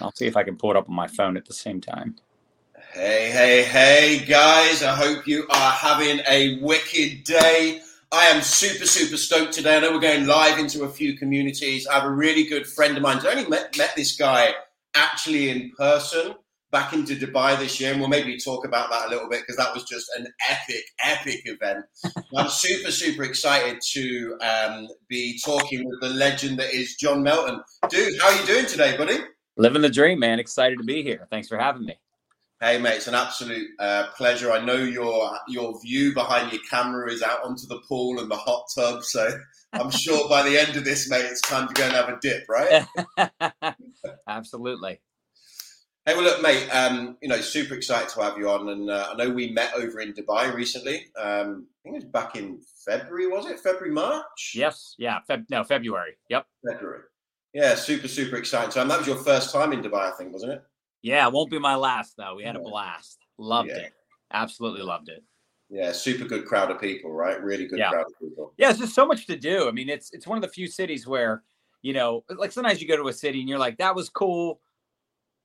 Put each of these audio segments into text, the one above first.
I'll see if I can pull it up on my phone at the same time. Hey, hey, hey, guys. I hope you are having a wicked day. I am super, super stoked today. I know we're going live into a few communities. I have a really good friend of mine. I only met, met this guy actually in person back into Dubai this year, and we'll maybe talk about that a little bit because that was just an epic, epic event. I'm super, super excited to um, be talking with the legend that is John Melton. Dude, how are you doing today, buddy? Living the dream, man. Excited to be here. Thanks for having me. Hey, mate, it's an absolute uh, pleasure. I know your your view behind your camera is out onto the pool and the hot tub, so I'm sure by the end of this, mate, it's time to go and have a dip, right? Absolutely. Hey, well, look, mate. Um, you know, super excited to have you on, and uh, I know we met over in Dubai recently. Um, I think it was back in February, was it? February, March? Yes. Yeah. Feb- no, February. Yep. February. Yeah, super, super exciting. So um, that was your first time in Dubai, I think, wasn't it? Yeah, it won't be my last though. We had a blast. Loved yeah. it. Absolutely loved it. Yeah, super good crowd of people, right? Really good yeah. crowd of people. Yeah, it's just so much to do. I mean, it's it's one of the few cities where, you know, like sometimes you go to a city and you're like, that was cool,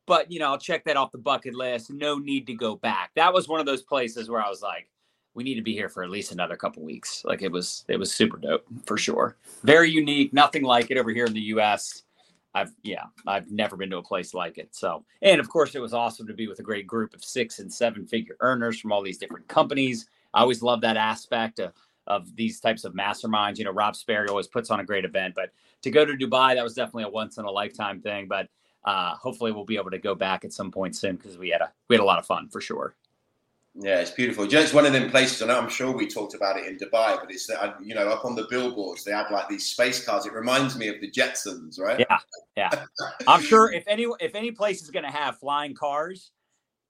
but you know, I'll check that off the bucket list. No need to go back. That was one of those places where I was like, we need to be here for at least another couple weeks. Like it was it was super dope for sure. Very unique, nothing like it over here in the US. I've yeah, I've never been to a place like it. So, and of course, it was awesome to be with a great group of six and seven figure earners from all these different companies. I always love that aspect of, of these types of masterminds. You know, Rob Sperry always puts on a great event, but to go to Dubai, that was definitely a once in a lifetime thing. But uh, hopefully, we'll be able to go back at some point soon because we had a we had a lot of fun for sure. Yeah, it's beautiful. It's one of them places, and I'm sure we talked about it in Dubai, but it's uh, you know up on the billboards they had like these space cars. It reminds me of the Jetsons, right? Yeah, yeah. I'm sure if any if any place is going to have flying cars,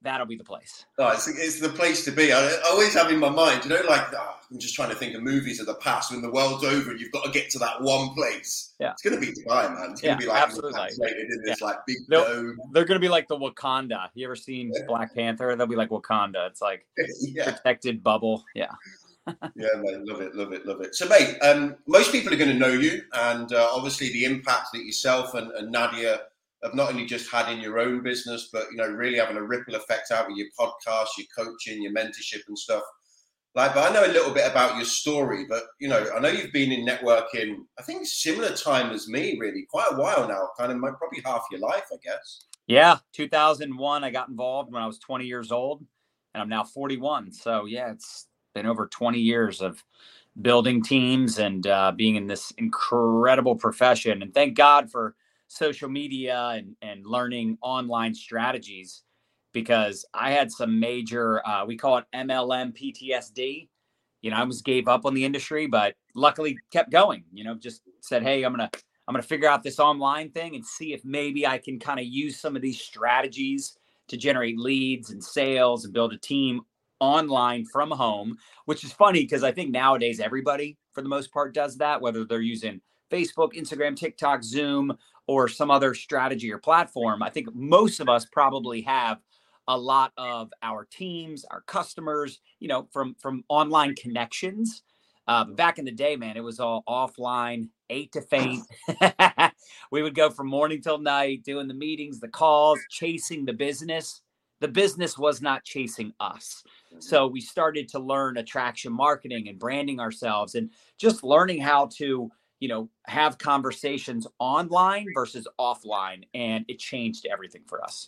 that'll be the place. Oh, it's, it's the place to be. I, always have in my mind, you know, like oh, I'm just trying to think of movies of the past when the world's over and you've got to get to that one place. Yeah, it's going to be Dubai, man. It's going to yeah, be like absolutely in this yeah. like big they're, dome. They're going to be like the Wakanda. You ever seen yeah. Black Panther? They'll be like Wakanda. It's like protected bubble. Yeah. yeah, man, love it, love it, love it. So, mate, um, most people are going to know you, and uh, obviously the impact that yourself and, and Nadia have not only just had in your own business, but you know, really having a ripple effect out with your podcast, your coaching, your mentorship, and stuff. Like, but I know a little bit about your story, but you know, I know you've been in networking. I think similar time as me, really, quite a while now. Kind of, probably half your life, I guess. Yeah, 2001. I got involved when I was 20 years old, and I'm now 41. So yeah, it's been over 20 years of building teams and uh, being in this incredible profession. And thank God for social media and, and learning online strategies because I had some major, uh, we call it MLM PTSD. You know, I almost gave up on the industry, but luckily kept going. You know, just said, "Hey, I'm gonna, I'm gonna figure out this online thing and see if maybe I can kind of use some of these strategies to generate leads and sales and build a team online from home." Which is funny because I think nowadays everybody, for the most part, does that. Whether they're using Facebook, Instagram, TikTok, Zoom, or some other strategy or platform, I think most of us probably have a lot of our teams, our customers, you know, from from online connections. Uh, back in the day, man, it was all offline, eight to faint. we would go from morning till night, doing the meetings, the calls, chasing the business. The business was not chasing us. So we started to learn attraction marketing and branding ourselves and just learning how to you know, have conversations online versus offline, and it changed everything for us.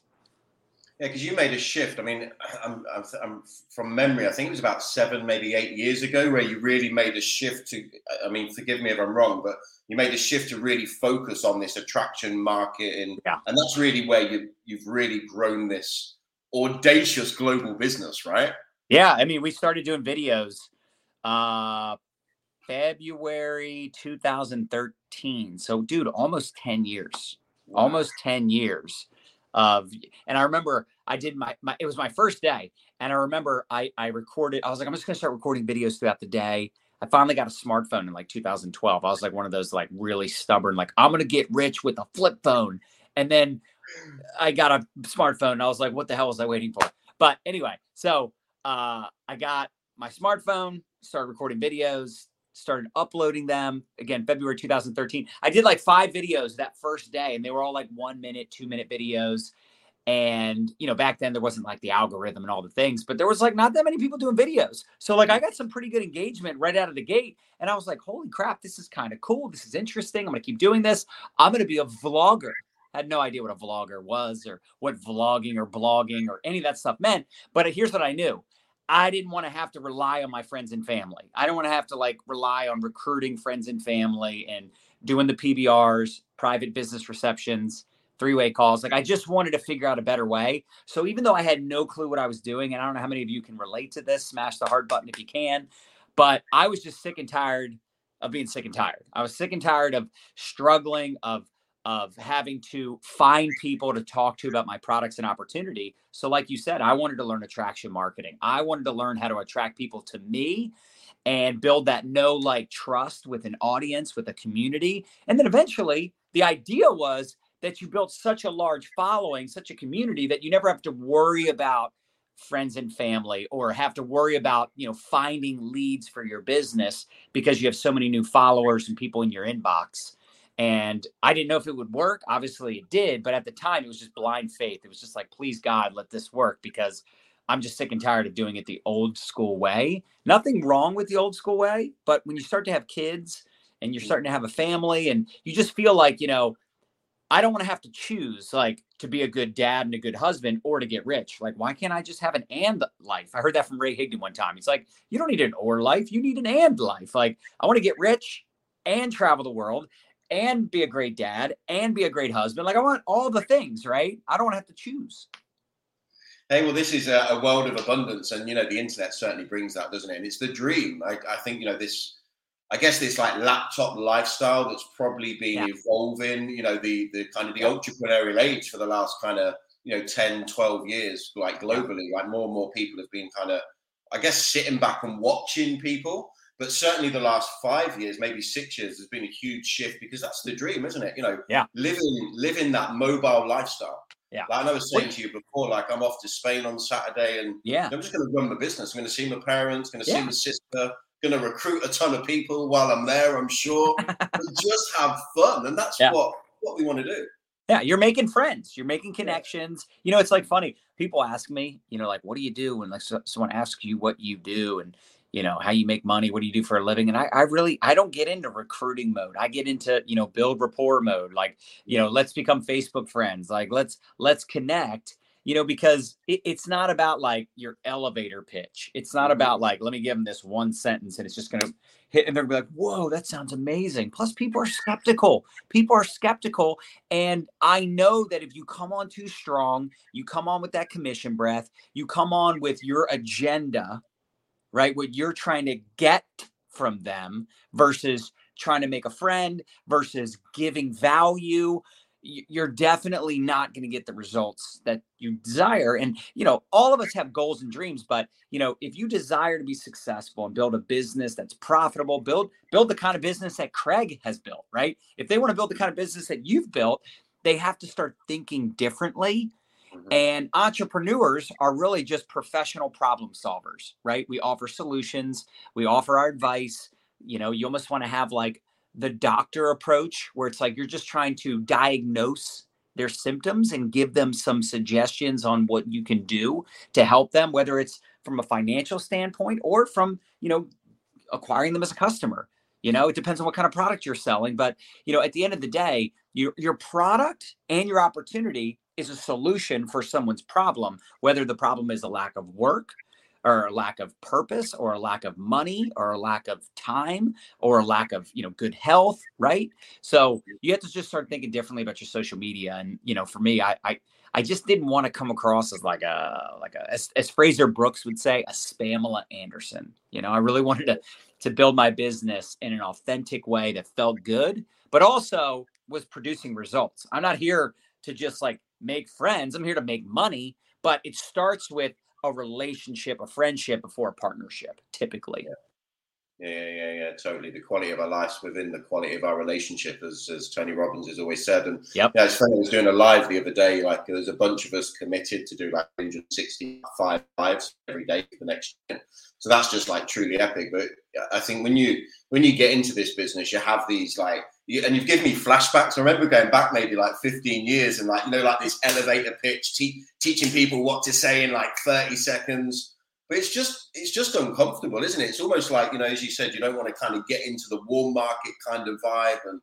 Yeah, because you made a shift. I mean, I'm, I'm, I'm, from memory. I think it was about seven, maybe eight years ago, where you really made a shift to. I mean, forgive me if I'm wrong, but you made a shift to really focus on this attraction market, and yeah. and that's really where you you've really grown this audacious global business, right? Yeah, I mean, we started doing videos uh, February 2013. So, dude, almost 10 years. Wow. Almost 10 years of and I remember I did my, my it was my first day and I remember I I recorded I was like I'm just going to start recording videos throughout the day. I finally got a smartphone in like 2012. I was like one of those like really stubborn like I'm going to get rich with a flip phone. And then I got a smartphone and I was like what the hell was I waiting for? But anyway, so uh I got my smartphone, started recording videos, started uploading them again February 2013. I did like five videos that first day, and they were all like one minute, two minute videos. And you know, back then there wasn't like the algorithm and all the things, but there was like not that many people doing videos. So like I mm-hmm. got some pretty good engagement right out of the gate. And I was like, holy crap, this is kind of cool. This is interesting. I'm gonna keep doing this. I'm gonna be a vlogger. I had no idea what a vlogger was or what vlogging or blogging or any of that stuff meant. But here's what I knew. I didn't want to have to rely on my friends and family. I don't want to have to like rely on recruiting friends and family and doing the PBRs, private business receptions three-way calls. Like I just wanted to figure out a better way. So even though I had no clue what I was doing, and I don't know how many of you can relate to this, smash the hard button if you can. But I was just sick and tired of being sick and tired. I was sick and tired of struggling, of of having to find people to talk to about my products and opportunity. So, like you said, I wanted to learn attraction marketing. I wanted to learn how to attract people to me and build that know, like, trust with an audience, with a community. And then eventually, the idea was that you built such a large following, such a community that you never have to worry about friends and family or have to worry about, you know, finding leads for your business because you have so many new followers and people in your inbox. And I didn't know if it would work. Obviously, it did. But at the time, it was just blind faith. It was just like, please, God, let this work because I'm just sick and tired of doing it the old school way. Nothing wrong with the old school way. But when you start to have kids and you're mm. starting to have a family and you just feel like, you know, I don't want to have to choose like to be a good dad and a good husband or to get rich. Like, why can't I just have an and life? I heard that from Ray Higdon one time. He's like, you don't need an or life, you need an and life. Like, I want to get rich and travel the world and be a great dad and be a great husband. Like, I want all the things, right? I don't want to have to choose. Hey, well, this is a, world of abundance, and you know the internet certainly brings that, doesn't it? And it's the dream. I, I think you know this I guess this like laptop lifestyle that's probably been yeah. evolving, you know, the the kind of the entrepreneurial age for the last kind of, you know, 10, 12 years, like globally, like more and more people have been kind of, I guess, sitting back and watching people. But certainly the last five years, maybe six years, there's been a huge shift because that's the dream, isn't it? You know, yeah. living living that mobile lifestyle. Yeah. Like I was saying to you before, like I'm off to Spain on Saturday and yeah. I'm just going to run my business. I'm going to see my parents, going to yeah. see my sister, going to recruit a ton of people while I'm there, I'm sure. just have fun. And that's yeah. what, what we want to do. Yeah, you're making friends. You're making connections. You know, it's like funny. People ask me, you know, like, what do you do? And like so, someone asks you what you do and, you know, how you make money, what do you do for a living? And I, I really, I don't get into recruiting mode. I get into, you know, build rapport mode. Like, you know, let's become Facebook friends. Like, let's, let's connect you know, because it, it's not about like your elevator pitch. It's not mm-hmm. about like, let me give them this one sentence and it's just going to hit and they're going to be like, whoa, that sounds amazing. Plus, people are skeptical. People are skeptical. And I know that if you come on too strong, you come on with that commission breath, you come on with your agenda, right? What you're trying to get from them versus trying to make a friend versus giving value you're definitely not going to get the results that you desire and you know all of us have goals and dreams but you know if you desire to be successful and build a business that's profitable build build the kind of business that craig has built right if they want to build the kind of business that you've built they have to start thinking differently mm-hmm. and entrepreneurs are really just professional problem solvers right we offer solutions we offer our advice you know you almost want to have like the doctor approach where it's like you're just trying to diagnose their symptoms and give them some suggestions on what you can do to help them whether it's from a financial standpoint or from you know acquiring them as a customer you know it depends on what kind of product you're selling but you know at the end of the day your your product and your opportunity is a solution for someone's problem whether the problem is a lack of work or a lack of purpose or a lack of money or a lack of time or a lack of you know good health right? So you have to just start thinking differently about your social media and you know for me i i, I just didn't want to come across as like a like a as, as Fraser Brookes would say a spamela anderson you know? I really wanted to to build my business in an authentic way that felt good but also was producing results. I'm not here to just like make friends i'm here to make money but it starts with a relationship, a friendship before a partnership, typically. Yeah, yeah, yeah, yeah, totally. The quality of our lives within the quality of our relationship, as, as Tony Robbins has always said. And yep. yeah, it's funny. I was doing a live the other day. Like, there's a bunch of us committed to do like 165 lives every day for the next year. So that's just like truly epic. But I think when you when you get into this business, you have these like, you, and you've given me flashbacks. I remember going back maybe like 15 years and like you know like this elevator pitch, te- teaching people what to say in like 30 seconds but it's just it's just uncomfortable, isn't it? It's almost like you know, as you said, you don't want to kind of get into the warm market kind of vibe, and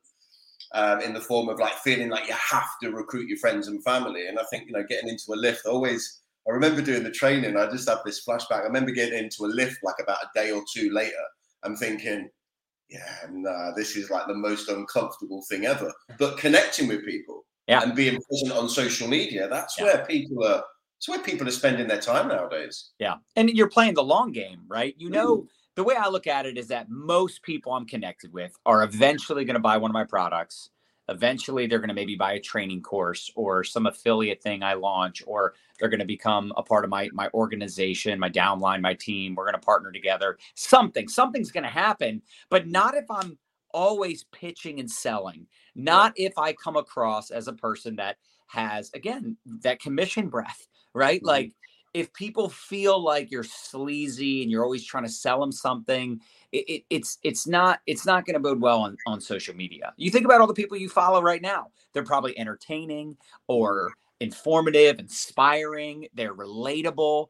um, in the form of like feeling like you have to recruit your friends and family. And I think you know, getting into a lift always. I remember doing the training. I just have this flashback. I remember getting into a lift like about a day or two later. I'm thinking, yeah, nah, this is like the most uncomfortable thing ever. But connecting with people yeah. and being present on social media, that's yeah. where people are it's where people are spending their time nowadays. Yeah. And you're playing the long game, right? You know, mm. the way I look at it is that most people I'm connected with are eventually going to buy one of my products. Eventually, they're going to maybe buy a training course or some affiliate thing I launch, or they're going to become a part of my my organization, my downline, my team. We're going to partner together. Something, something's going to happen, but not if I'm always pitching and selling. Not if I come across as a person that has again that commission breath right? Mm-hmm. Like if people feel like you're sleazy and you're always trying to sell them something, it, it, it's it's not it's not going to bode well on, on social media. You think about all the people you follow right now; they're probably entertaining or mm-hmm. informative, inspiring. They're relatable.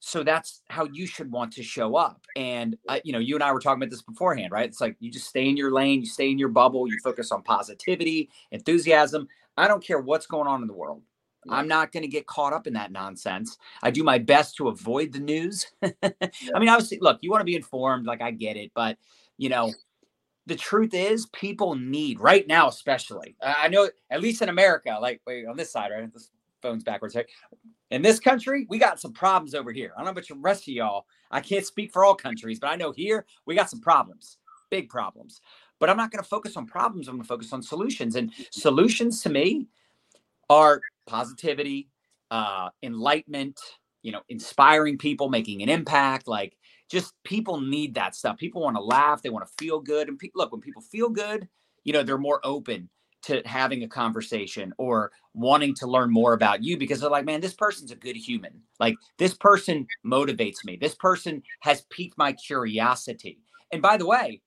So that's how you should want to show up. And uh, you know, you and I were talking about this beforehand, right? It's like you just stay in your lane, you stay in your bubble, you focus on positivity, enthusiasm. I don't care what's going on in the world. I'm not going to get caught up in that nonsense. I do my best to avoid the news. I mean, obviously, look, you want to be informed, like I get it, but you know, the truth is, people need right now, especially. I know, at least in America, like wait, on this side, right? This phone's backwards. Right? In this country, we got some problems over here. I don't know about the rest of y'all. I can't speak for all countries, but I know here we got some problems, big problems. But I'm not going to focus on problems. I'm going to focus on solutions. And solutions to me are positivity, uh, enlightenment, you know, inspiring people, making an impact. Like, just people need that stuff. People want to laugh, they want to feel good. And pe- look, when people feel good, you know, they're more open to having a conversation or wanting to learn more about you because they're like, man, this person's a good human. Like, this person motivates me. This person has piqued my curiosity. And by the way,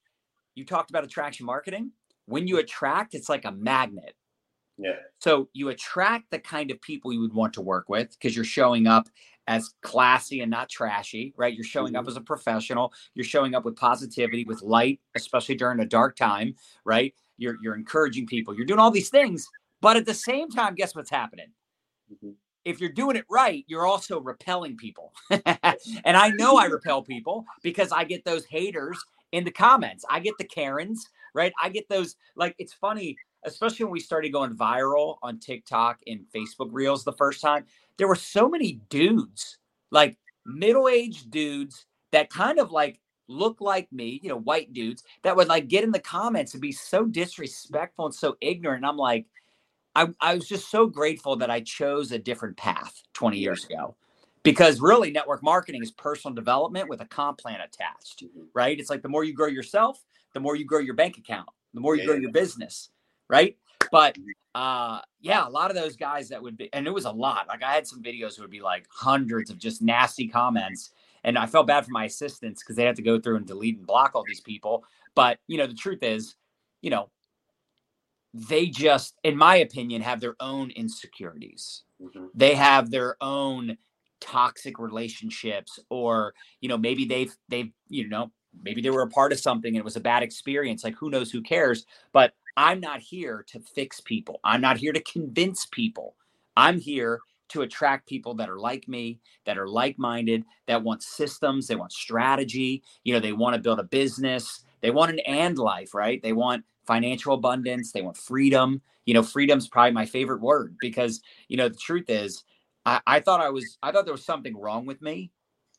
you talked about attraction marketing. When you attract, it's like a magnet. Yeah. So you attract the kind of people you would want to work with because you're showing up as classy and not trashy, right? You're showing mm-hmm. up as a professional. You're showing up with positivity, with light, especially during a dark time, right? You're you're encouraging people. You're doing all these things, but at the same time, guess what's happening? Mm-hmm. If you're doing it right, you're also repelling people. and I know I repel people because I get those haters in the comments. I get the Karens, right? I get those like it's funny especially when we started going viral on TikTok and Facebook Reels the first time, there were so many dudes, like middle aged dudes that kind of like look like me, you know, white dudes that would like get in the comments and be so disrespectful and so ignorant. And I'm like, I, I was just so grateful that I chose a different path 20 years ago because really network marketing is personal development with a comp plan attached, mm-hmm. right? It's like the more you grow yourself, the more you grow your bank account, the more you yeah, grow your business right? But uh yeah, a lot of those guys that would be and it was a lot. Like I had some videos would be like hundreds of just nasty comments. And I felt bad for my assistants because they had to go through and delete and block all these people. But you know, the truth is, you know, they just, in my opinion, have their own insecurities. Mm-hmm. They have their own toxic relationships, or you know, maybe they've they've you know maybe they were a part of something and it was a bad experience. Like who knows? Who cares? But I'm not here to fix people. I'm not here to convince people. I'm here to attract people that are like me, that are like minded, that want systems, they want strategy, you know, they want to build a business, they want an and life, right? They want financial abundance, they want freedom. You know, freedom's probably my favorite word because, you know, the truth is, I, I thought I was, I thought there was something wrong with me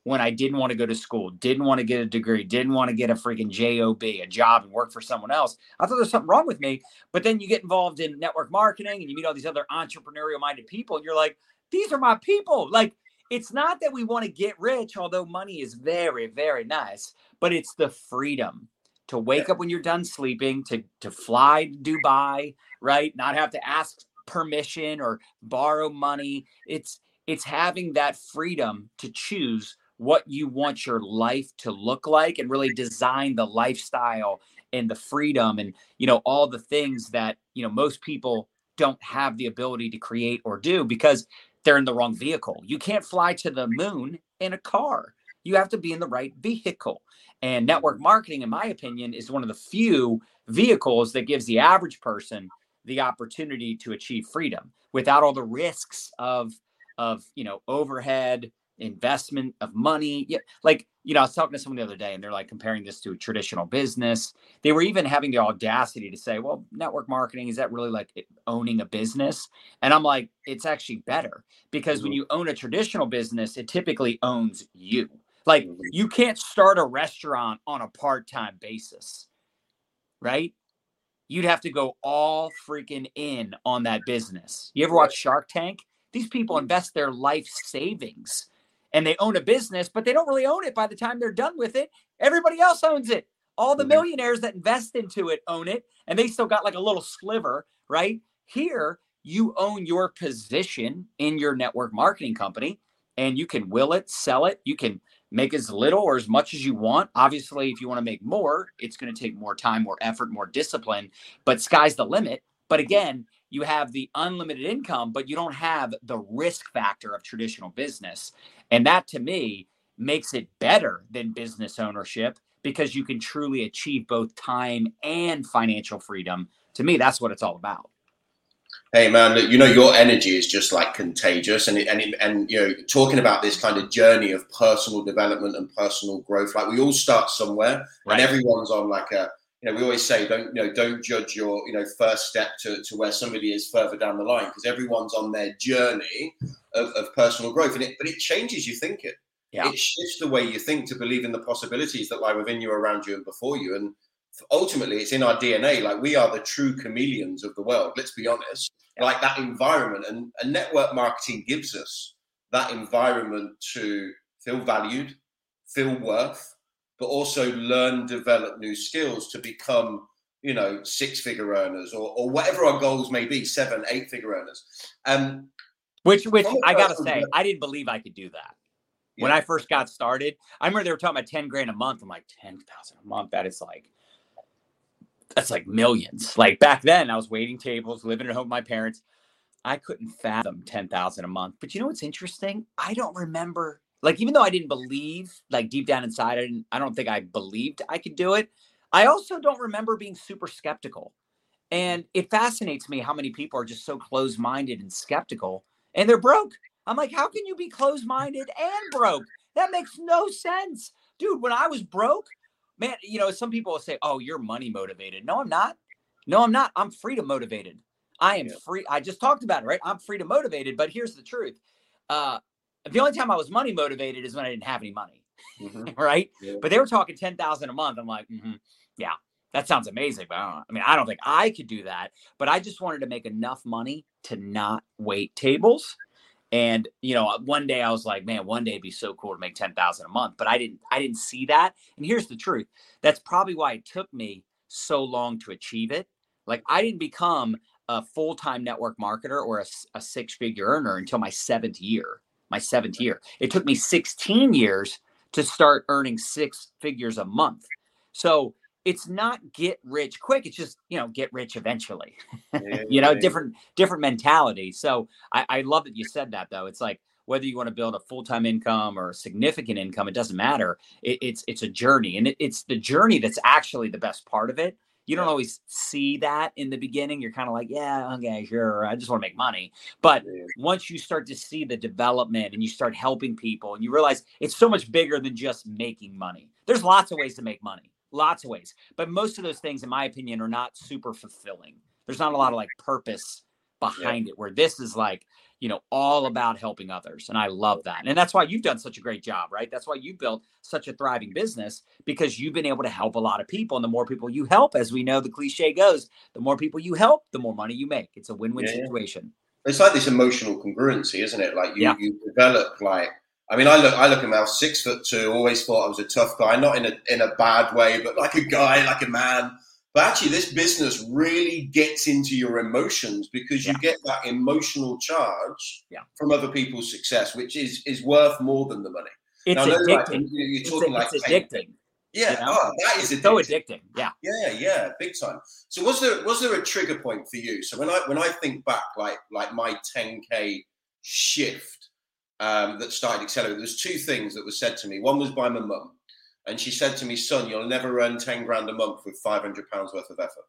when I didn't want to go to school, didn't want to get a degree, didn't want to get a freaking job, a job, and work for someone else. I thought there's something wrong with me. But then you get involved in network marketing and you meet all these other entrepreneurial minded people, and you're like, these are my people. Like it's not that we want to get rich, although money is very, very nice, but it's the freedom to wake up when you're done sleeping, to to fly to Dubai, right? Not have to ask permission or borrow money. It's it's having that freedom to choose what you want your life to look like and really design the lifestyle and the freedom and you know all the things that you know most people don't have the ability to create or do because they're in the wrong vehicle. You can't fly to the moon in a car. You have to be in the right vehicle. And network marketing, in my opinion, is one of the few vehicles that gives the average person the opportunity to achieve freedom without all the risks of of you know overhead investment of money yeah like you know i was talking to someone the other day and they're like comparing this to a traditional business they were even having the audacity to say well network marketing is that really like owning a business and i'm like it's actually better because mm-hmm. when you own a traditional business it typically owns you like mm-hmm. you can't start a restaurant on a part-time basis right you'd have to go all freaking in on that business. You ever watch Shark Tank? These people mm-hmm. invest their life savings and they own a business, but they don't really own it by the time they're done with it. Everybody else owns it. All the mm-hmm. millionaires that invest into it own it, and they still got like a little sliver, right? Here, you own your position in your network marketing company, and you can will it, sell it. You can make as little or as much as you want. Obviously, if you want to make more, it's going to take more time, more effort, more discipline, but sky's the limit. But again, you have the unlimited income, but you don't have the risk factor of traditional business. And that to me makes it better than business ownership because you can truly achieve both time and financial freedom. To me, that's what it's all about hey man you know your energy is just like contagious and and and you know talking about this kind of journey of personal development and personal growth like we all start somewhere right. and everyone's on like a you know we always say don't you know don't judge your you know first step to, to where somebody is further down the line because everyone's on their journey of, of personal growth and it but it changes you think it yeah. it shifts the way you think to believe in the possibilities that lie within you around you and before you and ultimately it's in our dna like we are the true chameleons of the world let's be honest yeah. like that environment. And, and network marketing gives us that environment to feel valued, feel worth, but also learn, develop new skills to become, you know, six figure earners or, or whatever our goals may be, seven, eight figure earners. Um, which, which I gotta say, I didn't believe I could do that. Yeah. When I first got started, I remember they were talking about 10 grand a month. I'm like, 10,000 a month. That is like, that's like millions. Like back then, I was waiting tables, living at home with my parents. I couldn't fathom 10,000 a month. But you know what's interesting? I don't remember, like, even though I didn't believe, like, deep down inside, I, didn't, I don't think I believed I could do it. I also don't remember being super skeptical. And it fascinates me how many people are just so close minded and skeptical and they're broke. I'm like, how can you be close minded and broke? That makes no sense. Dude, when I was broke, man, you know, some people will say, "Oh, you're money motivated." No, I'm not. No, I'm not. I'm freedom motivated. I am free. I just talked about it, right? I'm freedom motivated. But here's the truth: uh, the only time I was money motivated is when I didn't have any money, mm-hmm. right? Yeah. But they were talking ten thousand a month. I'm like, mm-hmm, yeah, that sounds amazing. But I, I mean, I don't think I could do that. But I just wanted to make enough money to not wait tables and you know, one day I was like, man, one day it'd be so cool to make ten thousand a month. But I didn't, I didn't see that. And here's the truth: that's probably why it took me so long to achieve it. Like I didn't become a full time network marketer or a, a six figure earner until my seventh year. My seventh year. It took me 16 years to start earning six figures a month. So it's not get rich quick it's just you know get rich eventually. You know different different mentality. So I, I love that you said that though. It's like whether you want to build a full-time income or a significant income it doesn't matter. It, it's it's a journey and it, it's the journey that's actually the best part of it you don't always see that in the beginning you're kind of like yeah okay sure i just want to make money but once you start to see the development and you start helping people and you realize it's so much bigger than just making money there's lots of ways to make money lots of ways. But most of those things, in my opinion, are not super fulfilling. There's not a lot of like purpose behind yeah. it, where this is like, you know, all about helping others. And I love that. And that's why you've done such a great job, right? That's why you built such a thriving business because you've been able to help a lot of people. And the more people you help, as we know the cliche goes, the more people you help, the more money you make. It's a win win yeah, situation. It's like this emotional congruency, isn't it? Like you, you develop like I mean, I look, I look at myself six foot two. Always thought I was a tough guy, not in a in a bad way, but like a guy, like a man. But actually, this business really gets into your emotions because you yeah. get that emotional charge yeah. from other people's success, which is is worth more than the money. It's now, addicting. Like, you're talking it's, like it's addicting. Yeah, you know? oh, that is addicting. so addicting. Yeah, yeah, yeah, big time. So was there was there a trigger point for you? So when I when I think back, like like my 10k shift um, that started accelerating, there's two things that were said to me. One was by my mum, and she said to me, "Son, you'll never earn 10 grand a month with 500 pounds worth of effort."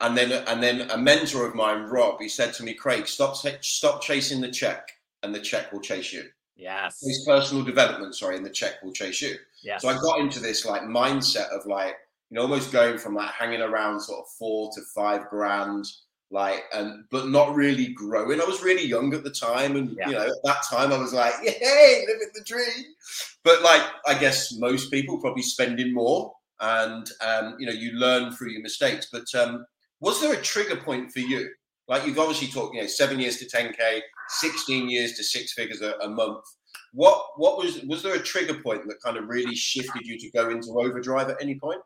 And then and then a mentor of mine, Rob, he said to me, "Craig, stop stop chasing the check, and the check will chase you." Yes. His personal development, sorry, and the check will chase you. Yes. So I got into this like mindset of like, you know, almost going from like hanging around sort of four to five grand, like, and but not really growing. I was really young at the time, and yeah. you know, at that time I was like, yay, living the dream. But like, I guess most people probably spending more, and um, you know, you learn through your mistakes. But um, was there a trigger point for you? Like you've obviously talked, you know, seven years to 10k, 16 years to six figures a, a, month. What what was was there a trigger point that kind of really shifted you to go into overdrive at any point?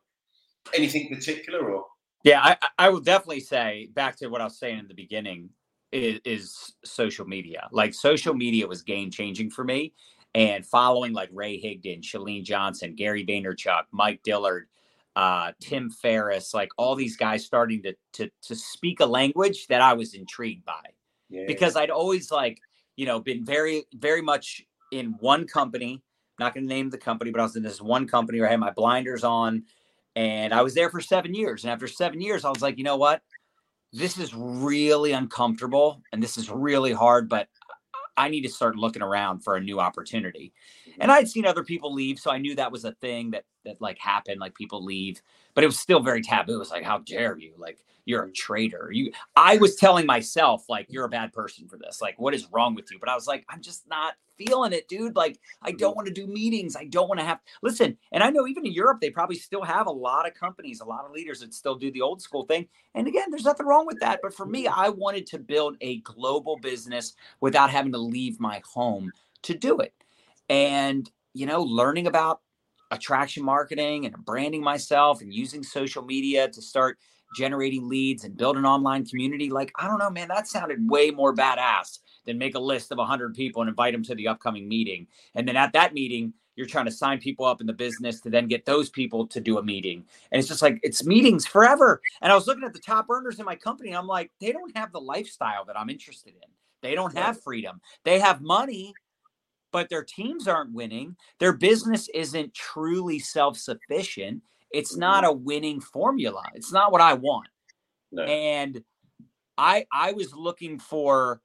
Anything particular or? Yeah, I, I would definitely say back to what I was saying in the beginning is, is social media. Like social media was game changing for me, and following like Ray Higdon, Chalene Johnson, Gary Vaynerchuk, Mike Dillard, uh, Tim Ferriss, like all these guys starting to to to speak a language that I was intrigued by yeah. because I'd always like you know been very very much in one company. Not going to name the company, but I was in this one company where I had my blinders on, and I was there for seven years. And after seven years, I was like, you know what? This is really uncomfortable, and this is really hard, but I need to start looking around for a new opportunity. And mm-hmm. I'd seen other people leave, so I knew that was a thing that that like happened, like people leave, but it was still very taboo. It was like, how dare you? Like you're a traitor. You I was telling myself, like, you're a bad person for this. Like, what is wrong with you? But I was like, I'm just not feeling it, dude. Like, I don't mm-hmm. want to do meetings. I don't want to have listen. And I know even in Europe, they probably still have a lot of companies, a lot of leaders that still do the old school thing. And again, there's nothing wrong with that. But for me, mm-hmm. I wanted to build a global business without having to leave my home to do it. And, you know, learning about attraction marketing and branding myself and using social media to start generating leads and build an online community. Like, I don't know, man, that sounded way more badass than make a list of 100 people and invite them to the upcoming meeting. And then at that meeting, you're trying to sign people up in the business to then get those people to do a meeting. And it's just like, it's meetings forever. And I was looking at the top earners in my company. I'm like, they don't have the lifestyle that I'm interested in. They don't have freedom. They have money, but their teams aren't winning. Their business isn't truly self sufficient. It's mm-hmm. not a winning formula. It's not what I want. No. And I I was looking for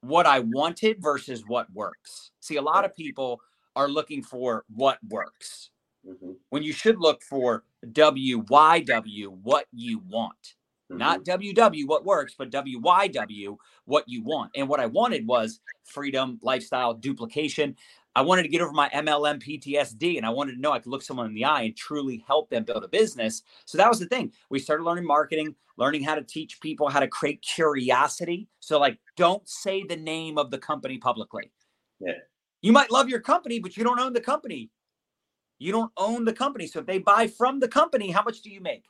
what I wanted versus what works. See, a lot of people are looking for what works. Mm-hmm. When you should look for WYW, what you want. Mm-hmm. Not WW, what works, but WYW, what you want. And what I wanted was freedom, lifestyle, duplication. I wanted to get over my MLM PTSD and I wanted to know I could look someone in the eye and truly help them build a business. So that was the thing. We started learning marketing, learning how to teach people how to create curiosity. So, like, don't say the name of the company publicly. Yeah. You might love your company, but you don't own the company. You don't own the company. So if they buy from the company, how much do you make?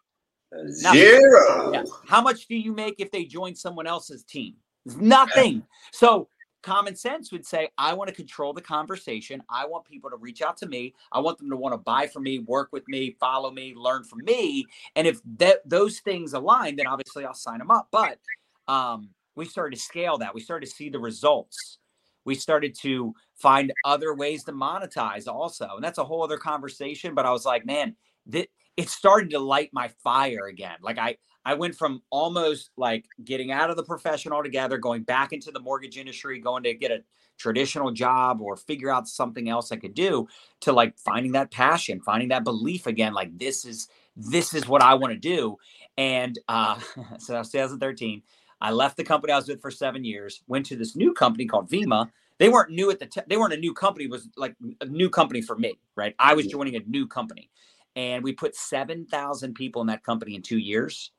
Zero. Yeah. How much do you make if they join someone else's team? Nothing. So common sense would say, I want to control the conversation. I want people to reach out to me. I want them to want to buy from me, work with me, follow me, learn from me. And if that those things align, then obviously I'll sign them up. But um, we started to scale that. We started to see the results. We started to find other ways to monetize also. And that's a whole other conversation. But I was like, man, that it started to light my fire again. Like I I went from almost like getting out of the profession altogether, going back into the mortgage industry, going to get a traditional job or figure out something else I could do to like finding that passion, finding that belief again. Like this is this is what I want to do. And uh, so that was 2013. I left the company I was with for seven years, went to this new company called Vemma. They weren't new at the t- they weren't a new company. It was like a new company for me, right? I was joining a new company, and we put seven thousand people in that company in two years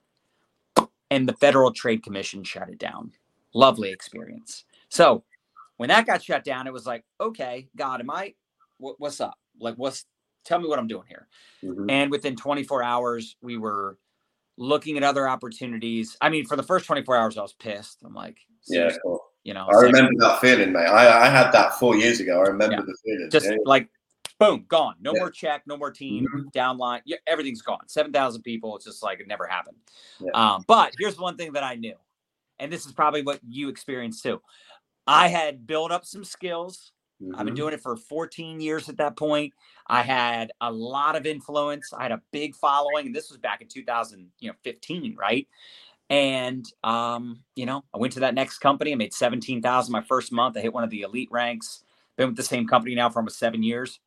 and the Federal Trade Commission shut it down. Lovely experience. So When that got shut down, it was like, okay, God, am I, what, what's up? Like, what's, tell me what I'm doing here. Mm-hmm. And within 24 hours, we were looking at other opportunities. I mean, for the first 24 hours, I was pissed. I'm like, yeah, you know, I remember that feeling, mate. I, I had that four years ago. I remember yeah. the feeling. Just yeah. like, boom, gone. No yeah. more check, no more team, mm-hmm. downline. Yeah, everything's gone. 7,000 people. It's just like it never happened. Um, but here's one thing that I knew, and this is probably what you experienced too. I had built up some skills. Mm-hmm. I've been mm-hmm. doing it for 14 years at that point. I had a lot of influence. I had a big following. And this was back in 2015, right? And um, you know, I went to that next company. I made 17,000 my first month. I hit one of the elite ranks. Been with the same company now for almost seven years.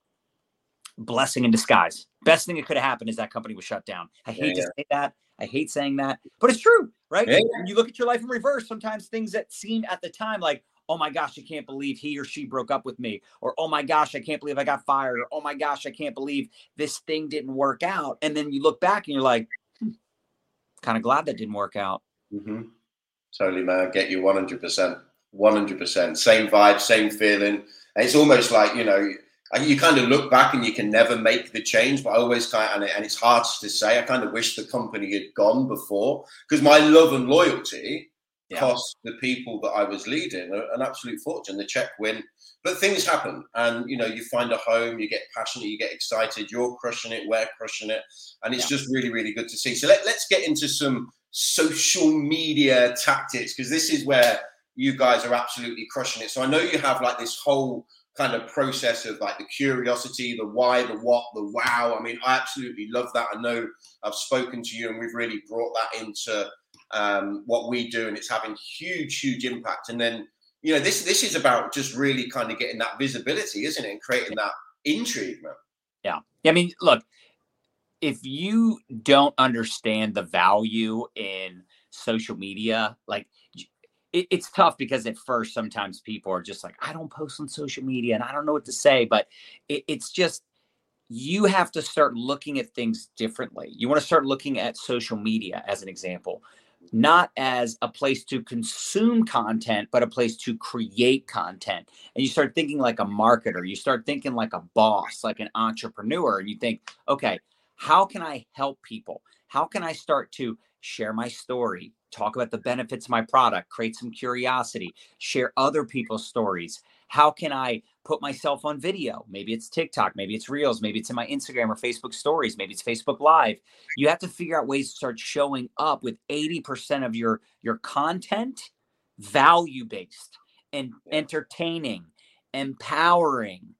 Blessing in disguise. Best thing that could have happened is that company was shut down. I hate yeah, to say that. I hate saying that, but it's true, right? Yeah. you look at your life in reverse, sometimes things that seem at the time like, oh my gosh, I can't believe he or she broke up with me, or oh my gosh, I can't believe I got fired, or oh my gosh, I can't believe this thing didn't work out. And then you look back and you're like, hmm, kind of glad that didn't work out. Mm-hmm. Totally, man. Get you 100%. 100%. Same vibe, same feeling. And it's almost like, you know, you kind of look back and you can never make the change, but I always kind of, and it's hard to say. I kind of wish the company had gone before because my love and loyalty yeah. cost the people that I was leading an absolute fortune. The check went, but things happen, and you know, you find a home, you get passionate, you get excited, you're crushing it, we're crushing it, and it's yeah. just really, really good to see. So let, let's get into some social media tactics because this is where you guys are absolutely crushing it. So I know you have like this whole kind of process of like the curiosity, the why, the what, the wow. I mean, I absolutely love that. I know I've spoken to you and we've really brought that into um, what we do, and it's having huge, huge impact. And then, you know, this this is about just really kind of getting that visibility, isn't it, and creating that intrigue, man. Yeah, I mean, look, if you don't understand the value in social media, like it, it's tough because at first sometimes people are just like, I don't post on social media and I don't know what to say, but it, it's just you have to start looking at things differently. You want to start looking at social media as an example not as a place to consume content, but a place to create content. And you start thinking like a marketer, you start thinking like a boss, like an entrepreneur, and you think, okay, how can I help people? How can I start to share my story, talk about the benefits of my product, create some curiosity, share other people's stories? How can I put myself on video. Maybe it's TikTok, maybe it's Reels, maybe it's in my Instagram or Facebook stories, maybe it's Facebook Live. You have to figure out ways to start showing up with 80% of your your content value based and entertaining, empowering,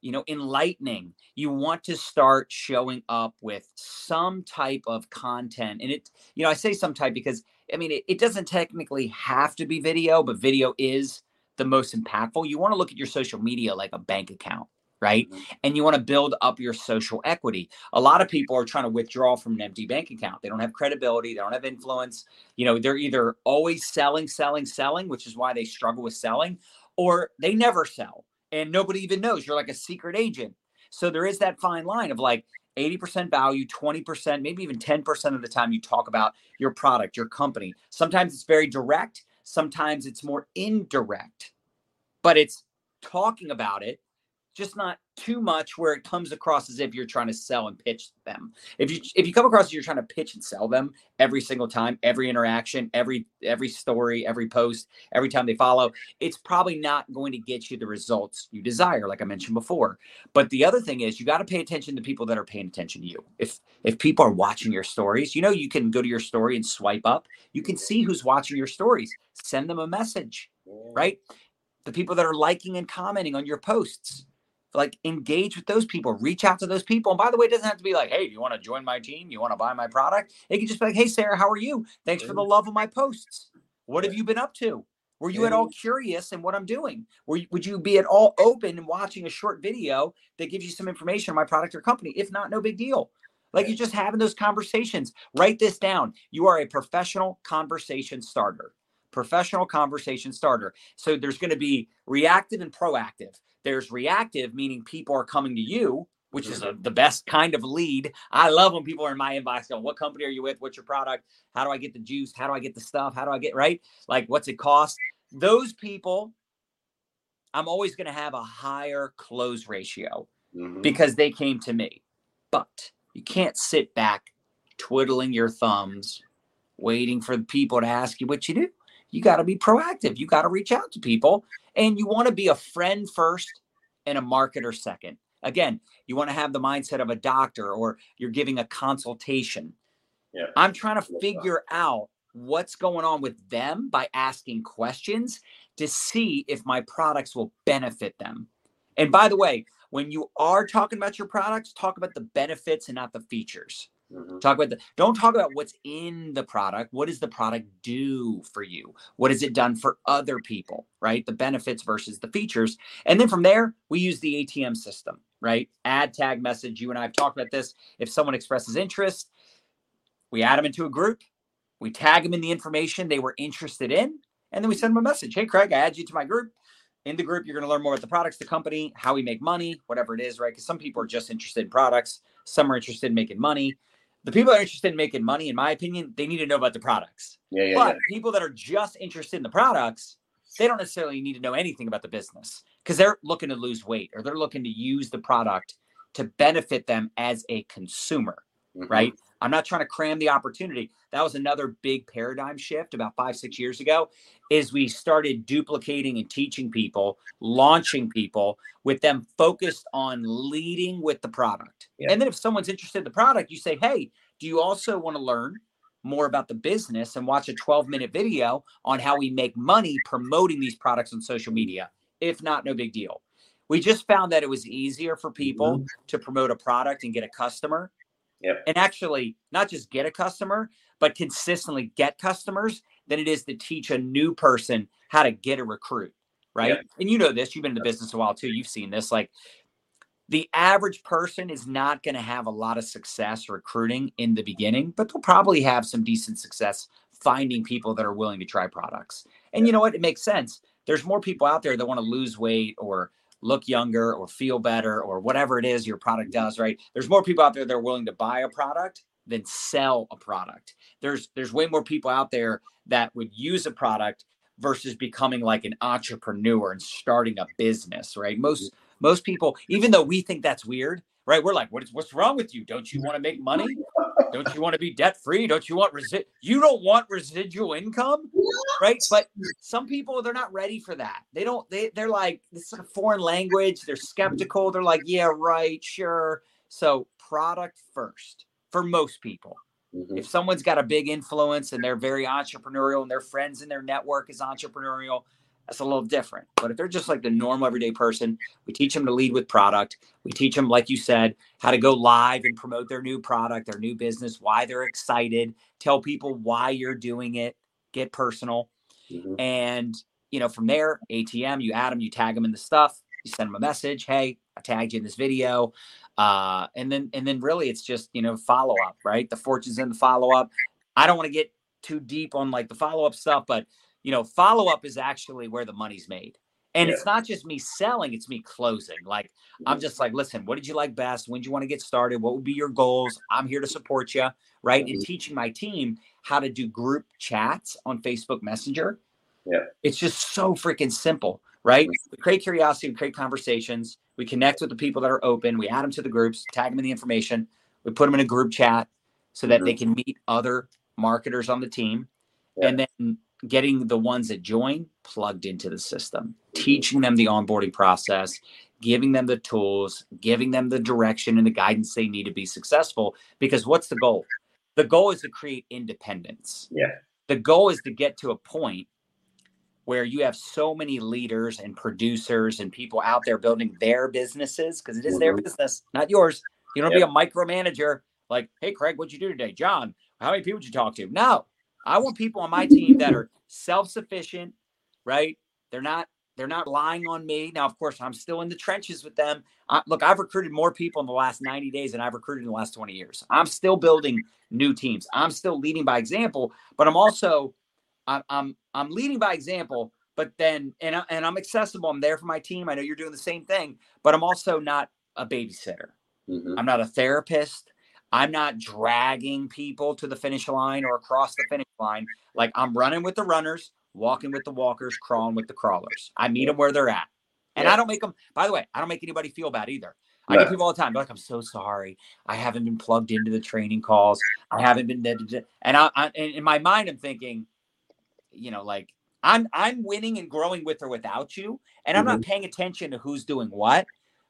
you know, enlightening. You want to start showing up with some type of content. And it, you know, I say some type because I mean, it, it doesn't technically have to be video, but video is the most impactful, you want to look at your social media like a bank account, right? Mm-hmm. And you want to build up your social equity. A lot of people are trying to withdraw from an empty bank account. They don't have credibility, they don't have influence. You know, they're either always selling, selling, selling, which is why they struggle with selling, or they never sell and nobody even knows. You're like a secret agent. So there is that fine line of like, 80% value, 20%, maybe even 10% of the time you talk about your product, your company. Sometimes it's very direct, Sometimes it's more indirect, but it's talking about it, just not too much where it comes across as if you're trying to sell and pitch them. If you if you come across as you're trying to pitch and sell them every single time, every interaction, every every story, every post, every time they follow, it's probably not going to get you the results you desire like I mentioned before. But the other thing is you got to pay attention to people that are paying attention to you. If if people are watching your stories, you know you can go to your story and swipe up. You can see who's watching your stories. Send them a message, right? The people that are liking and commenting on your posts like engage with those people, reach out to those people. And by the way, it doesn't have to be like, hey, you want to join my team? You want to buy my product? It can just be like, hey, Sarah, how are you? Thanks for the love of my posts. What have you been up to? Were you at all curious in what I'm doing? Were you, would you be at all open and watching a short video that gives you some information on my product or company? If not, no big deal. Like you're just having those conversations. Write this down. You are a professional conversation starter. Professional conversation starter. So there's going to be reactive and proactive. There's reactive, meaning people are coming to you, which is a, mm-hmm. the best kind of lead. I love when people are in my inbox going, What company are you with? What's your product? How do I get the juice? How do I get the stuff? How do I get right? Like, what's it cost? Those people I'm always going to have a higher close ratio Mhm. because they came to me. But you can't sit back twiddling your thumbs, waiting for the people to ask you what you do. You got to be proactive. You got to reach out to people and you want to be a friend first and a marketer second. Again, you want to have the mindset of a doctor or you're giving a consultation. Yeah. I'm trying to figure out what's going on with them by asking questions to see if my products will benefit them. And by the way, when you are talking about your products, talk about the benefits and not the features. Mhm. Talk about the don't talk about what's in the product. What does the product do for you? What has it done for other people? Right? The benefits versus the features. And then from there, we use the ATM system, right? Add tag message. You and I have talked about this. If someone expresses interest, we add them into a group, we tag them in the information they were interested in, and then we send them a message. Hey, Craig, I add you to my group. In the group, you're going to learn more about the products, the company, how we make money, whatever it is, right? Because some people are just interested in products, some are interested in making money. The people that are interested in making money, in my opinion, they need to know about the products. Yeah, yeah, But people that are just interested in the products, they don't necessarily need to know anything about the business because they're looking to lose weight or they're looking to use the product to benefit them as a consumer yeah. Mhm. right? I'm not trying to cram the opportunity. That was another big paradigm shift about five, six years ago, is we started duplicating and teaching people, launching people with them focused on leading with the product. Yeah. And then if someone's interested in the product, you say, hey, do you also want to learn more about the business and watch a 12 minute video on how we make money promoting these products on social media? If not, no big deal. We just found that it was easier for people mm-hmm. to promote a product and get a customer Yep. and actually not just get a customer, but consistently get customers than it is to teach a new person how to get a recruit. Right. Yep. And you know this, you've been in the business a while too. You've seen this. Like the average person is not going to have a lot of success recruiting in the beginning, but they'll probably have some decent success finding people that are willing to try products. And you know what? It makes sense. There's more people out there that want to lose weight or look younger or feel better or whatever it is your product mm-hmm. does, right? There's more people out there that are willing to buy a product than sell a product. There's there's way more people out there that would use a product versus becoming like an entrepreneur and starting a business, right? Most most people, even though we think that's weird, right? We're like, what is what's wrong with you? Don't you want to make money? Don't you want to be debt free? Don't you want resi- you don't want residual income? Right? But some people they're not ready for that. They don't they they're like this is a foreign language, they're skeptical, they're like, yeah, right, sure. So product first for most people. Mhm. If someone's got a big influence and they're very entrepreneurial and their friends and their network is entrepreneurial, that's a little different. But if they're just like the normal everyday person, we teach them to lead with product. We teach them, like you said, how to go live and promote their new product, their new business, why they're excited, tell people why you're doing it, get personal. Mhm. And, you know, from there, ATM, you add them, you tag them in the stuff, you send them a message. Hey, I tagged you in this video. Uh, and then, and then really it's just, you know, follow up, right? The fortunes in the follow up. I don't want to get too deep on like the follow up stuff, but, you know, follow up is actually where the money's made. And Yeah. it's not just me selling, it's me closing. Like, I'm just like, listen, what did you like best? When do you want to get started? What would be your goals? I'm here to support you, right? And Mhm. teaching my team how to do group chats on Facebook Messenger. Yeah. It's just so freaking simple, right? We create curiosity, we create conversations, we connect with the people that are open, we add them to the groups, tag them in the information, we put them in a group chat so that they can meet other marketers on the team. Yeah. And then getting the ones that join plugged into the system, teaching them the onboarding process, giving them the tools, giving them the direction and the guidance they need to be successful. Because what's the goal? The goal is to create independence. Yeah. The goal is to get to a point where you have so many leaders and producers and people out there building their businesses because it is their Mhm. business, not yours. You don't be a micromanager like, hey, Craig, what'd you do today? John, how many people did you talk to? No, I want people on my team that are self-sufficient, right? They're not they're not lying on me. Now, of course, I'm still in the trenches with them. Uh, look, I've recruited more people in the last 90 days than I've recruited in the last 20 years. I'm still building new teams. I'm still leading by example, but I'm also I'm I'm, I'm leading by example. But then, and I, and I'm accessible. I'm there for my team. I know you're doing the same thing, but I'm also not a babysitter. Mhm. I'm not a therapist. I'm not dragging people to the finish line or across the finish line. Like I'm running with the runners, walking with the walkers, crawling with the crawlers. I meet them where they're at. And Yeah. I don't make them, by the way, I don't make anybody feel bad either. I get people all the time. They're like, I'm so sorry. I haven't been plugged into the training calls. I haven't been, da- da- da." and I, I and in my mind, I'm thinking, you know, like I'm, I'm winning and growing with or without you. And I'm not mm-hmm. paying attention to who's doing what.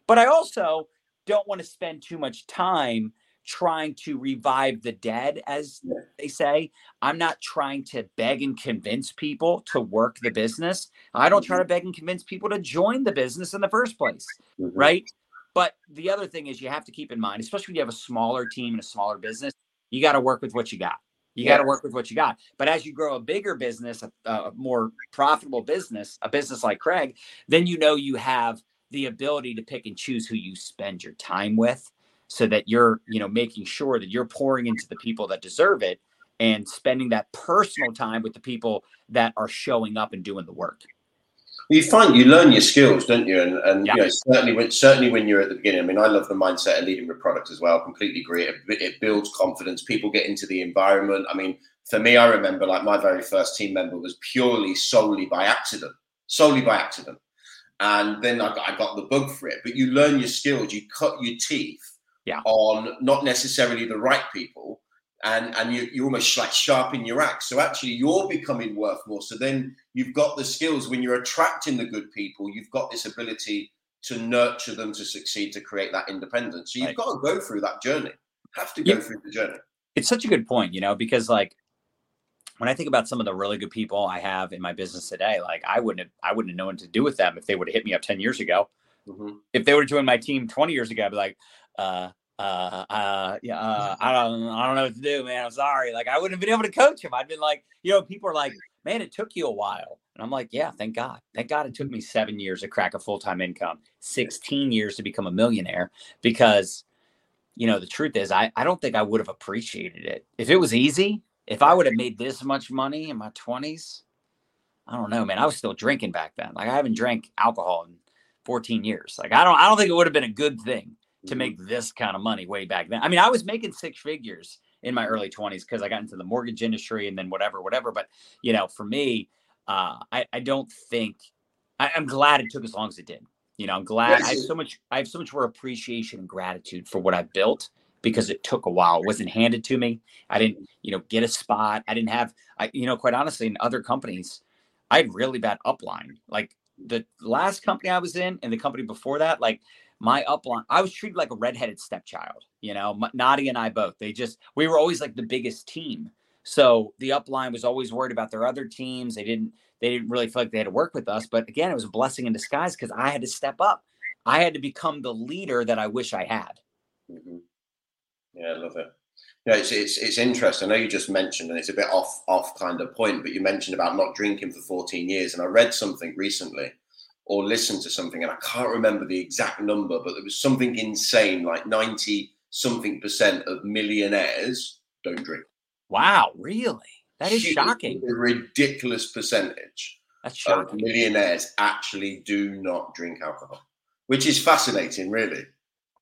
But I also don't want to spend too much time trying to revive the dead, as they say. I'm not trying to beg and convince people to work the business. I don't try to beg and convince people to join the business in the first place, Mhm. right? But the other thing is you have to keep in mind, especially when you have a smaller team and a smaller business, you got to work with what you got. You got to work with what you got. But as you grow a bigger business, a, a more profitable business, a business like Craig, then you know you have the ability to pick and choose who you spend your time with so that you're, you know, making sure that you're pouring into the people that deserve it and spending that personal time with the people that are showing up and doing the work. You find you learn your skills, don't you? And, and Yeah. you know, certainly when certainly when you're at the beginning. I mean, I love the mindset of leading with product as well. Completely agree. It, it builds confidence. People get into the environment. I mean, for me, I remember like my very first team member was purely solely by accident, solely by accident. And then I got, I got the bug for it. But you learn your skills. You cut your teeth Yeah. on not necessarily the right people, and and you you almost like sharpen your axe. So actually, you're becoming worth more. So then you've got the skills when you're attracting the good people. You've got this ability to nurture them to succeed to create that independence. So you've Right. got to go through that journey. Have to go Yeah. through the journey. It's such a good point, you know, because like when I think about some of the really good people I have in my business today, like I wouldn't have I wouldn't have known what to do with them if they would have hit me up 10 years ago. Mhm. if they would have joined my team 20 years ago, I'd be like, uh, uh, uh, yeah, uh, I don't, I don't know what to do, man. I'm sorry. Like, I wouldn't have been able to coach him. I'd been like, you know, people are like, man, it took you a while. And I'm like, yeah, thank God. Thank God it took me seven years to crack a full time income, 16 years to become a millionaire because, you know, the truth is, I, I don't think I would have appreciated it. If it was easy, if I would have made this much money in my 20s, I don't know, man. I was still drinking back then. Like, I haven't drank alcohol in 14 years. Like I don't I don't think it would have been a good thing to Mhm. make this kind of money way back then. I mean, I was making six figures in my early 20s because I got into the mortgage industry and then whatever, whatever. But you know, for me, uh, I, I don't think I, I'm glad it took as long as it did. You know, I'm glad I have so much I have so much more appreciation and gratitude for what I built because it took a while. It wasn't handed to me. I didn't, you know, get a spot. I didn't have I, you know, quite honestly, in other companies, I had really bad upline. Like the last company I was in and the company before that, like my upline, I was treated like a redheaded stepchild. You know, Nadia and I both. They just we were always like the biggest team. So the upline was always worried about their other teams. They didn't they didn't really feel like they had to work with us. But again, it was a blessing in disguise because I had to step up. I had to become the leader that I wish I had. Mhm. Yeah, I love it. Yeah, it's, it's it's interesting. I know you just mentioned, and it's a bit off off kind of point, but you mentioned about not drinking for 14 years, and I read something recently, or listened to something, and I can't remember the exact number, but there was something insane, like 90 something percent of millionaires don't drink. Wow, really? That is Huge, shocking. A ridiculous percentage That's of shocking. millionaires actually do not drink alcohol, which is fascinating, really.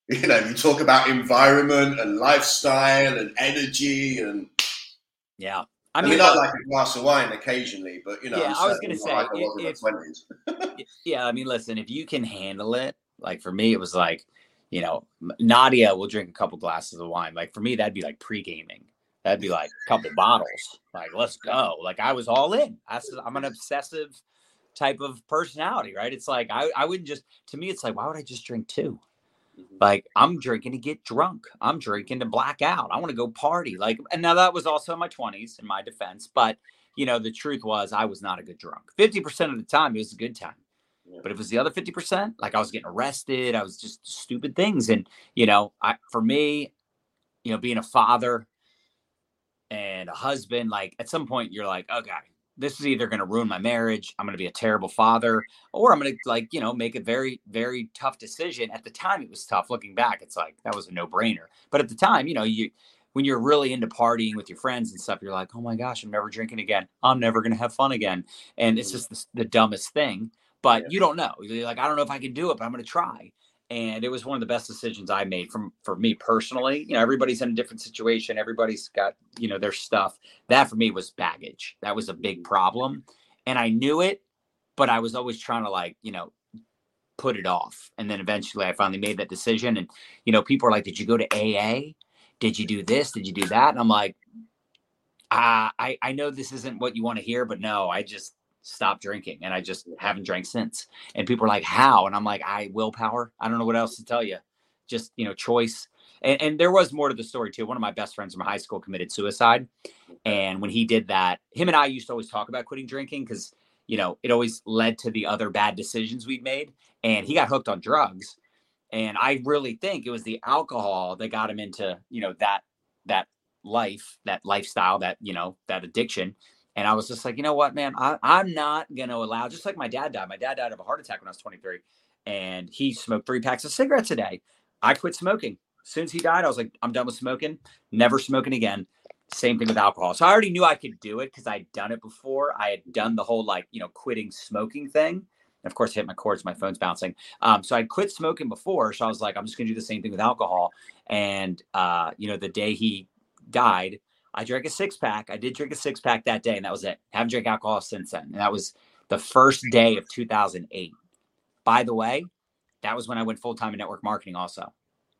You know, you talk about environment and lifestyle and energy, and Yeah. I I mean, mean, I like a glass of wine occasionally, but you know, Yeah, I'm was gonna say, like I was if-. Y- yeah i mean listen if you can handle it like for me it was like you know nadia will drink a couple glasses of wine like for me that'd be like pre-gaming. That'd be like a couple bottles like let's go. Like i was all in. I said, i'm an obsessive type of personality right? It's like I, I wouldn't just to me it's like why would i just drink two like i'm drinking to get drunk. I'm drinking to black out. I want to go party. Like and now that was also in my 20s in my defense but you know the truth was i was not a good drunk. 50% of the time it was a good time Yeah. but if it was the other 50% like i was getting arrested i was just stupid things and you know i for me you know being a father and a husband like at some point you're like oh, okay this is either going to ruin my marriage i'm going to be a terrible father or i'm going to like you know make a very very tough decision. At the time it was tough looking back it's like that was a no-brainer. But at the time you know you when you're really into partying with your friends and stuff you're like oh my gosh i'm never drinking again. I'm never going to have fun again. And it's Mhm. just the, the dumbest thing but Yeah. you don't know. You're like i don't know if i can do it but i'm going to try and it was one of the best decisions i made from for me personally you know everybody's in a different situation everybody's got you know their stuff that for me was baggage that was a big problem and i knew it but i was always trying to like you know put it off. And then eventually I finally made that decision. And, you know, people are like, Did you go to AA? Did you do this? Did you do that? And I'm like, uh, I, I know this isn't what you want to hear, but no, I just stopped drinking and I just haven't drank since. And people are like, How? And I'm like, I willpower. I don't know what else to tell you. Just, you know, choice. And, and there was more to the story too. One of my best friends from high school committed suicide. And when he did that, him and I used to always talk about quitting drinking because you know, it always led to the other bad decisions we'd made. And he got hooked on drugs. And I really think it was the alcohol that got him into, you know, that that life, that lifestyle, that, you know, that addiction. And I was just like, you know what, man, I, I'm not gonna allow just like my dad died. My dad died of a heart attack when I was 23. And he smoked three packs of cigarettes a day. I quit smoking. As soon as he died, I was like, I'm done with smoking, never smoking again. Same thing with alcohol. So I already knew I could do it because I'd done it before. I had done the whole like, you know, quitting smoking thing. And of course, I hit my cords, my phone's bouncing. Um, so I'd quit smoking before. So I was like, I'm just going to do the same thing with alcohol. And, uh, you know, the day he died, I drank a six pack. I did drink a six pack that day, and that was it. haven't drank alcohol since then. And that was the first day of 2008. By the way, that was when I went full time in network marketing, also.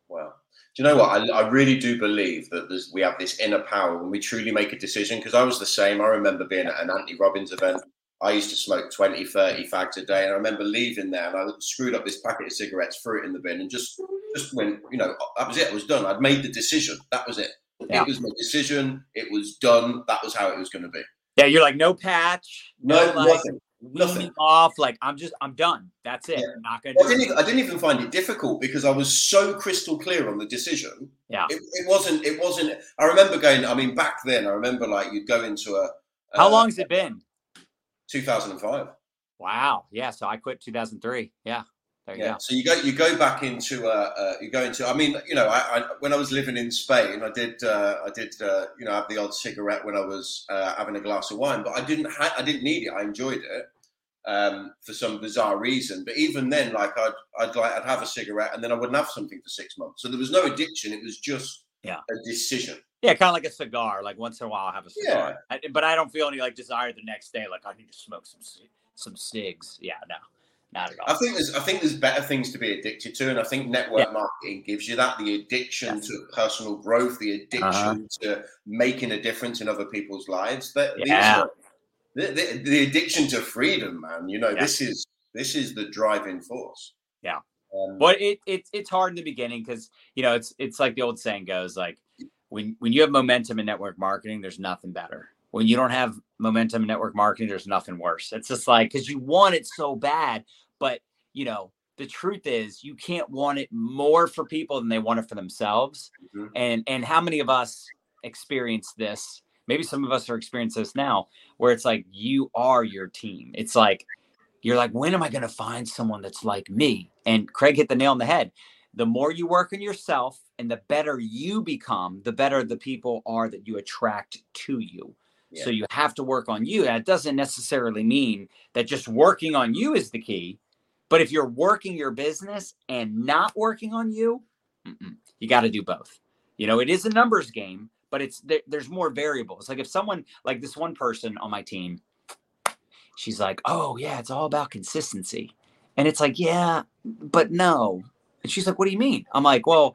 Wow do you know what? I, I really do believe that we have this inner power when we truly make a decision. Because I was the same. I remember being at an Anthony Robbins event. I used to smoke 20, 30 fags a day. And I remember leaving there and I screwed up this packet of cigarettes, threw it in the bin, and just just went, you know, that was it. It was done. I'd made the decision. That was it. Yeah. It was my decision. It was done. That was how it was going to be. Yeah, you're like, no patch. No, no like, nothing weaning off. Like I'm just, I'm done. That's it. Yeah. not gonna. I, didn't even, I didn't even find it difficult because I was so crystal clear on the decision. Yeah. It, it, wasn't. It wasn't. I remember going. I mean, back then, I remember like you'd go into a. Uh, how long has it been? 2005. Wow. Yeah. So I quit 2003. Yeah. There you yeah. go. So you go you go back into uh, uh, you go into I mean you know I, I, when I was living in Spain I did uh, I did uh, you know have the odd cigarette when I was uh, having a glass of wine but I didn't ha- I didn't need it. I enjoyed it um, for some bizarre reason. But even then like I'd I'd like I'd have a cigarette and then I wouldn't have something for six months. So there was no addiction it was just yeah. a decision. Yeah kind of like a cigar like once in a while I have a cigar. Yeah. I, but I don't feel any like desire the next day like I need to smoke some some cigs. Yeah no not at all. I think there's I think there's better things to be addicted to, and I think network yeah. marketing gives you that the addiction yes. to personal growth, the addiction uh-huh. to making a difference in other people's lives. That yeah. the, the, the, addiction to freedom, man. You know, yeah. this is this is the driving force. Yeah. Um, but it, it it's hard in the beginning because you know it's it's like the old saying goes like when when you have momentum in network marketing, there's nothing better when you don't have momentum in network marketing, there's nothing worse. It's just like because you want it so bad, but you know, the truth is you can't want it more for people than they want it for themselves. Mm-hmm. And and how many of us experience this? Maybe some of us are experiencing this now, where it's like you are your team. It's like you're like, when am I going to find someone that's like me? And Craig hit the nail on the head. The more you work on yourself and the better you become, the better the people are that you attract to you. Yeah. So you have to work on you. That doesn't necessarily mean that just working on you is the key. But if you're working your business and not working on you, you got to do both. You know, it is a numbers game, but it's there, there's more variables. Like if someone like this one person on my team, she's like, "Oh yeah, it's all about consistency," and it's like, "Yeah, but no." And she's like, "What do you mean?" I'm like, "Well,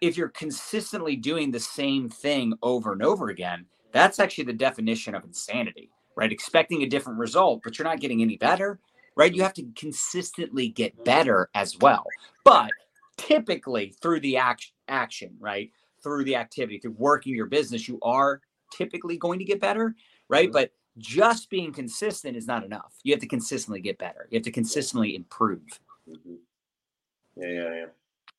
if you're consistently doing the same thing over and over again, that's actually the definition of insanity, right? Expecting a different result, but you're not getting any better right? You have to consistently get better as well. But typically through the act- action, right? Through the activity, through working your business, you are typically going to get better, right? Mm-hmm. But just being consistent is not enough. You have to consistently get better. You have to consistently improve. Mm-hmm. Yeah, yeah, yeah.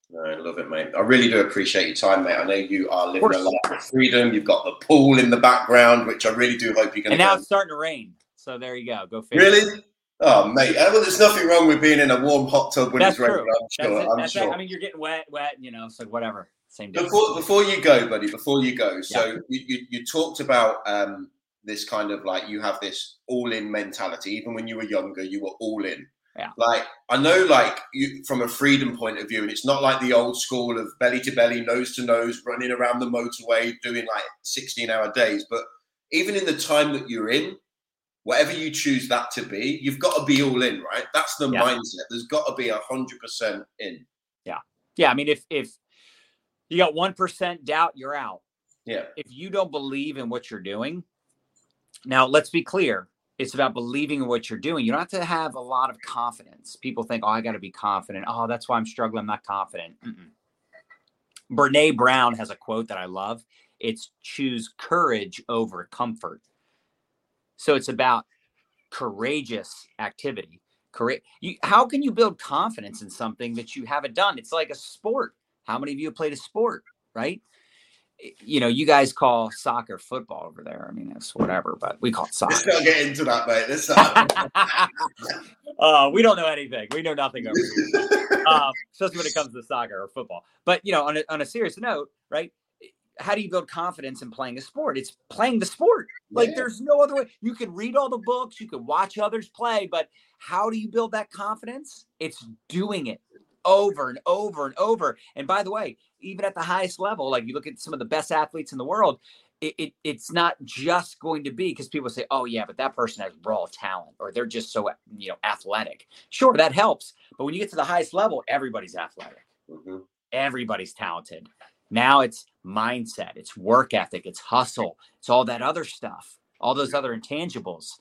No, I love it, mate. I really do appreciate your time, mate. I know you are living a life of freedom. You've got the pool in the background, which I really do hope you're going. And now it's starting to rain, so there you go. Go fish. Really? Oh, mate. Well, there's nothing wrong with being in a warm hot tub when That's it's raining. I'm sure. I'm sure. I mean, you're getting wet, wet, you know, so whatever. Same difference. Before, before you go, buddy, before you go, so yeah. you, you, you, talked about um, this kind of like you have this all in mentality. Even when you were younger, you were all in. Yeah. Like I know, like you from a freedom point of view, and it's not like the old school of belly to belly, nose to nose, running around the motorway, doing like 16 hour days. But even in the time that you're in, whatever you choose that to be, you've got to be all in, right? That's the Yeah. mindset. There's got to be a hundred percent in. Yeah, yeah. I mean, if if you got one percent doubt, you're out. Yeah. If you don't believe in what you're doing, now let's be clear. It's about believing in what you're doing. You don't have to have a lot of confidence. People think, "Oh, I got to be confident." Oh, that's why I'm struggling. I'm not confident. Mm-mm. Brene Brown has a quote that I love. It's choose courage over comfort. So it's about courageous activity. Correct. You, how can you build confidence in something that you haven't done? It's like a sport. How many of you have played a sport, right? You know, you guys call soccer football over there. I mean, it's whatever, but we call it Let's soccer. not get into that, mate. Let's not. uh, we don't know anything. We know nothing over here, um, especially when it comes to soccer or football. But you know, on a, on a serious note, right? How do you build confidence in playing a sport? It's playing the sport. Like Yeah. there's no other way. You can read all the books, you can watch others play, but how do you build that confidence? It's doing it over and over and over. And by the way, even at the highest level, like you look at some of the best athletes in the world, it, it it's not just going to be because people say, "Oh yeah, but that person has raw talent or they're just so you know athletic." Sure, that helps, but when you get to the highest level, everybody's athletic, Mhm. everybody's talented. Now it's mindset, it's work ethic, it's hustle, it's all that other stuff, all those other intangibles.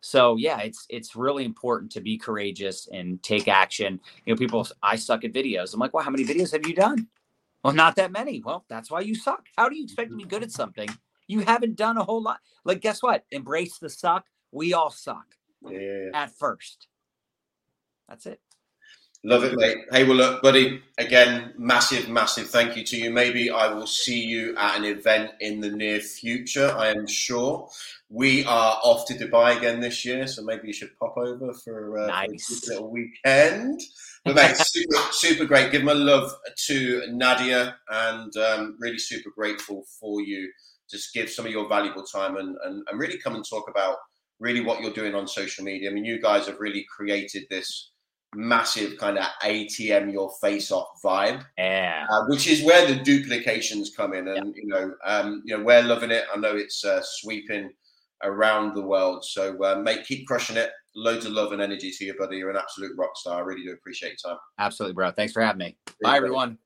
So yeah, it's it's really important to be courageous and take action. You know, people, I suck at videos. I'm like, well, how many videos have you done? Well, not that many. Well, that's why you suck. How do you expect to be mm-hmm. good at something you haven't done a whole lot? Like, guess what? Embrace the suck. We all suck Yeah. at first. That's it. Love it, mate. Hey, well, look, buddy, again, massive, massive thank you to you. Maybe I will see you at an event in the near future, I am sure. We are off to Dubai again this year, so maybe you should pop over for, uh, for a Nice. little weekend. But, mate, super, super great. Give my love to Nadia and um, really super grateful for you. Just give some of your valuable time and, and, and really come and talk about really what you're doing on social media. I mean, you guys have really created this massive kind of ATM your face off vibe, Yeah. uh, which is where the duplications come in. And you know, um, you know, we're loving it. I know it's uh, sweeping around the world. So, uh, mate, keep crushing it. Loads of love and energy to you, buddy. You're an absolute rock star. I really do appreciate your time. Absolutely, bro. Thanks for having me. Bye, everyone.